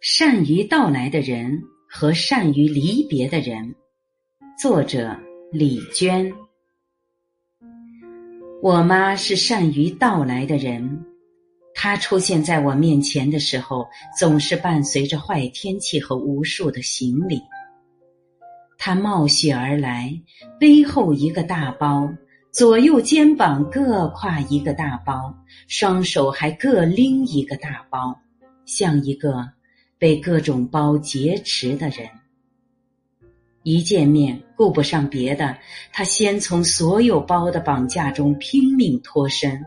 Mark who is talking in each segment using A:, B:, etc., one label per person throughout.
A: 善于到来的人和善于离别的人，作者李娟。我妈是善于到来的人，她出现在我面前的时候，总是伴随着坏天气和无数的行李。她冒雪而来，背后一个大包。左右肩膀各挎一个大包，双手还各拎一个大包，像一个被各种包劫持的人。一见面，顾不上别的，他先从所有包的绑架中拼命脱身，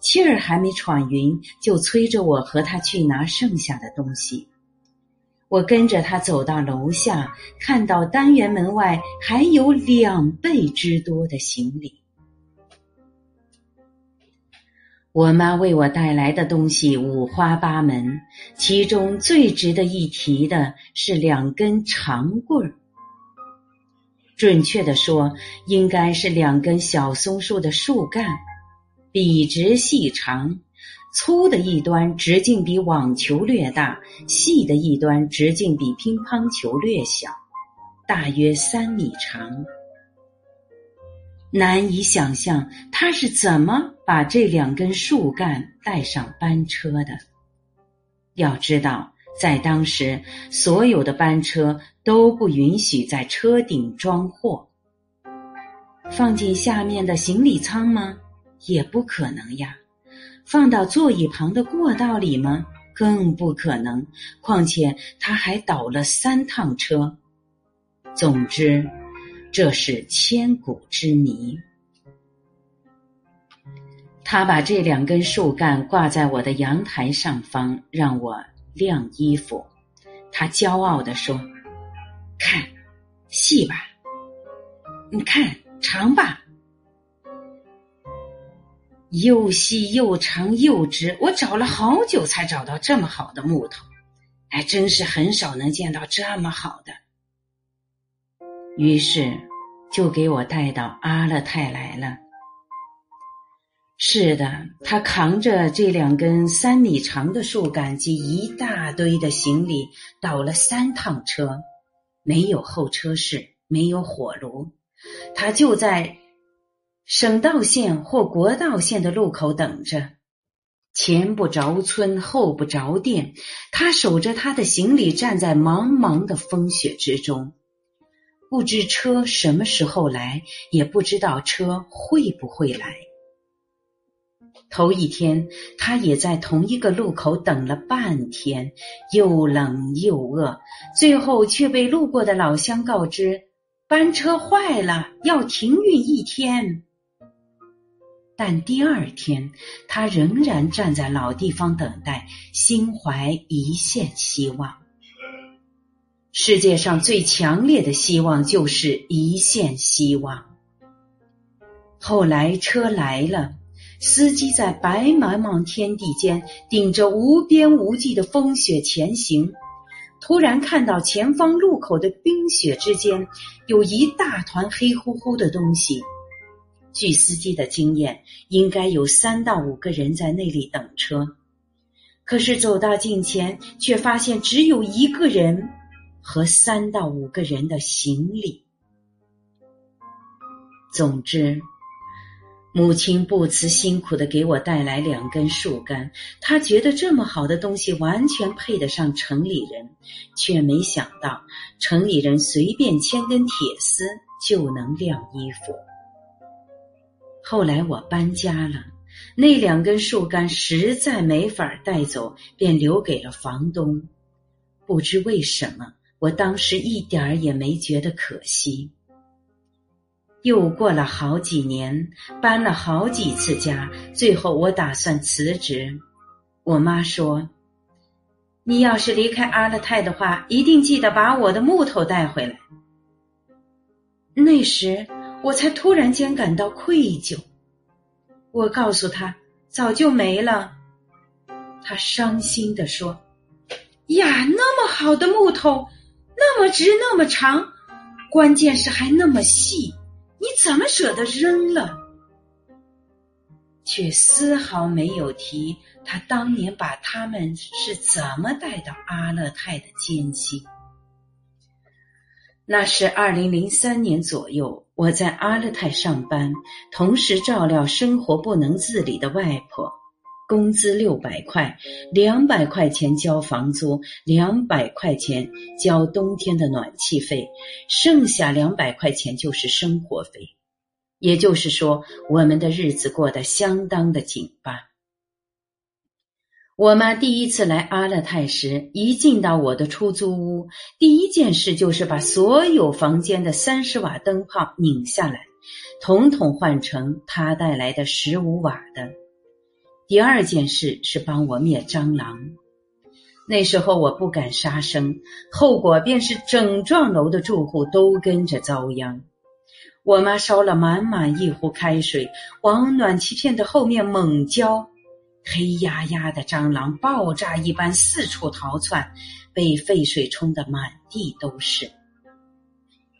A: 气儿还没喘匀，就催着我和他去拿剩下的东西。我跟着他走到楼下，看到单元门外还有两倍之多的行李。我妈为我带来的东西五花八门，其中最值得一提的是两根长棍儿。准确的说，应该是两根小松树的树干，笔直细长，粗的一端直径比网球略大，细的一端直径比乒乓球略小，大约三米长。难以想象他是怎么把这两根树干带上班车的。要知道，在当时，所有的班车都不允许在车顶装货。放进下面的行李舱吗？也不可能呀。放到座椅旁的过道里吗？更不可能。况且他还倒了三趟车。总之。这是千古之谜。他把这两根树干挂在我的阳台上方，让我晾衣服。他骄傲地说：“看，细吧？你看，长吧？又细又长又直。我找了好久才找到这么好的木头，还真是很少能见到这么好的。”于是，就给我带到阿勒泰来了。是的，他扛着这两根三米长的树干及一大堆的行李，倒了三趟车，没有候车室，没有火炉，他就在省道线或国道线的路口等着。前不着村，后不着店，他守着他的行李，站在茫茫的风雪之中。不知车什么时候来，也不知道车会不会来。头一天，他也在同一个路口等了半天，又冷又饿，最后却被路过的老乡告知班车坏了，要停运一天。但第二天，他仍然站在老地方等待，心怀一线希望。世界上最强烈的希望就是一线希望。后来车来了，司机在白茫茫天地间顶着无边无际的风雪前行，突然看到前方路口的冰雪之间有一大团黑乎乎的东西。据司机的经验，应该有三到五个人在那里等车。可是走到近前，却发现只有一个人。和三到五个人的行李。总之，母亲不辞辛苦的给我带来两根树干，她觉得这么好的东西完全配得上城里人，却没想到城里人随便牵根铁丝就能晾衣服。后来我搬家了，那两根树干实在没法带走，便留给了房东。不知为什么。我当时一点儿也没觉得可惜。又过了好几年，搬了好几次家，最后我打算辞职。我妈说：“你要是离开阿勒泰的话，一定记得把我的木头带回来。”那时我才突然间感到愧疚。我告诉他早就没了。他伤心的说：“呀，那么好的木头！”那么直，那么长，关键是还那么细，怎么舍得扔了？却丝毫没有提他当年把他们是怎么带到阿勒泰的艰辛。那是二零零三年左右，我在阿勒泰上班，同时照料生活不能自理的外婆。工资六百块，两百块钱交房租，两百块钱交冬天的暖气费，剩下两百块钱就是生活费。也就是说，我们的日子过得相当的紧巴。我妈第一次来阿勒泰时，一进到我的出租屋，第一件事就是把所有房间的三十瓦灯泡拧下来，统统换成她带来的十五瓦的。第二件事是帮我灭蟑螂。那时候我不敢杀生，后果便是整幢楼的住户都跟着遭殃。我妈烧了满满一壶开水，往暖气片的后面猛浇。黑压压的蟑螂爆炸一般四处逃窜，被沸水冲得满地都是。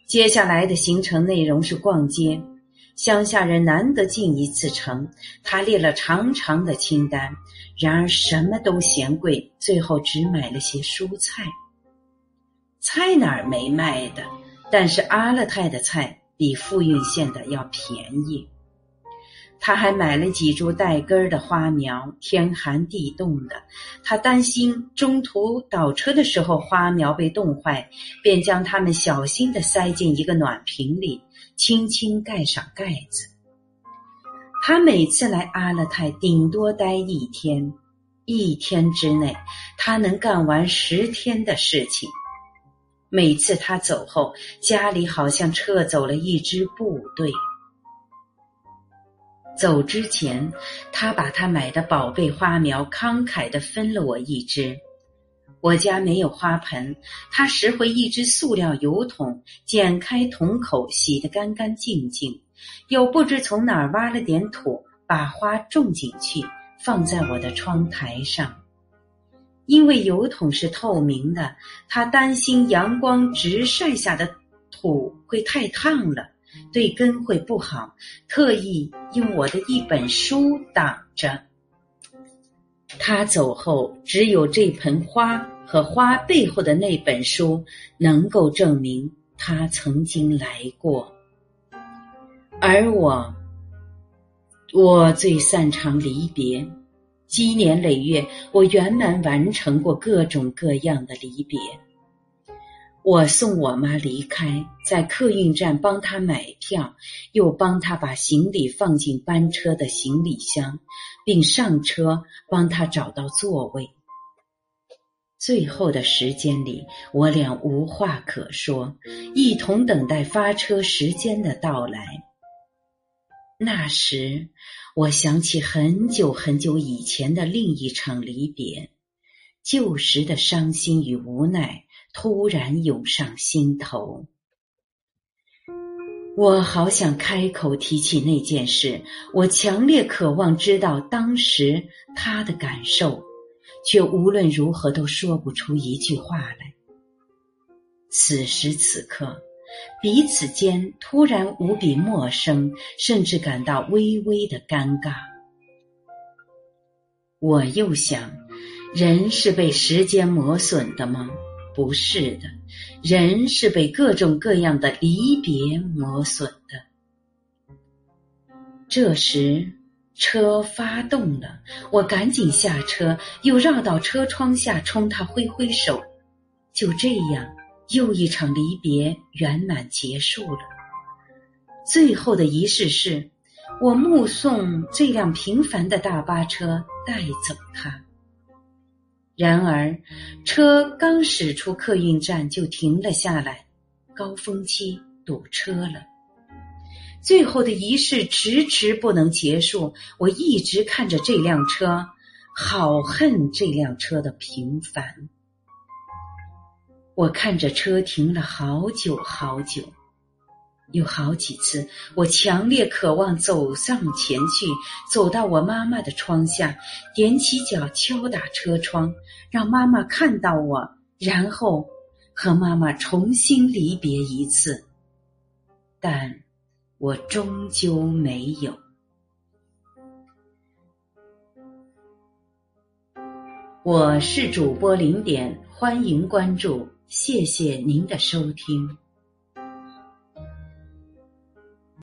A: 接下来的行程内容是逛街，乡下人难得进一次城，他列了长长的清单，然而什么都嫌贵，最后只买了些蔬菜。菜哪儿没卖的？但是阿勒泰的菜比富蕴县的要便宜。他还买了几株带根儿的花苗，天寒地冻的，他担心中途倒车的时候花苗被冻坏，便将它们小心地塞进一个暖瓶里，轻轻盖上盖子。他每次来阿勒泰顶多待一天，一天之内他能干完十天的事情。每次他走后，家里好像撤走了一支部队。走之前，他把他买的宝贝花苗慷慨的分了我一只。我家没有花盆，他拾回一只塑料油桶，剪开桶口，洗得干干净净，又不知从哪儿挖了点土，把花种进去，放在我的窗台上。因为油桶是透明的，他担心阳光直晒下的土会太烫了。对根会不好，特意用我的一本书挡着。他走后，只有这盆花和花背后的那本书能够证明他曾经来过。而我，我最擅长离别，积年累月，我圆满完成过各种各样的离别。我送我妈离开，在客运站帮她买票，又帮她把行李放进班车的行李箱，并上车帮她找到座位。最后的时间里，我俩无话可说，一同等待发车时间的到来。那时，我想起很久很久以前的另一场离别，旧时的伤心与无奈。突然涌上心头，我好想开口提起那件事，我强烈渴望知道当时他的感受，却无论如何都说不出一句话来。此时此刻，彼此间突然无比陌生，甚至感到微微的尴尬。我又想，人是被时间磨损的吗？不是的，人是被各种各样的离别磨损的。这时，车发动了，我赶紧下车，又绕到车窗下冲他挥挥手。就这样，又一场离别圆满结束了。最后的仪式是，我目送这辆平凡的大巴车带走他。然而，车刚驶出客运站就停了下来，高峰期堵车了。最后的仪式迟迟不能结束，我一直看着这辆车，好恨这辆车的平凡。我看着车停了好久好久。有好几次，我强烈渴望走上前去，走到我妈妈的窗下，踮起脚敲打车窗，让妈妈看到我，然后和妈妈重新离别一次。但我终究没有。我是主播零点，欢迎关注，谢谢您的收听。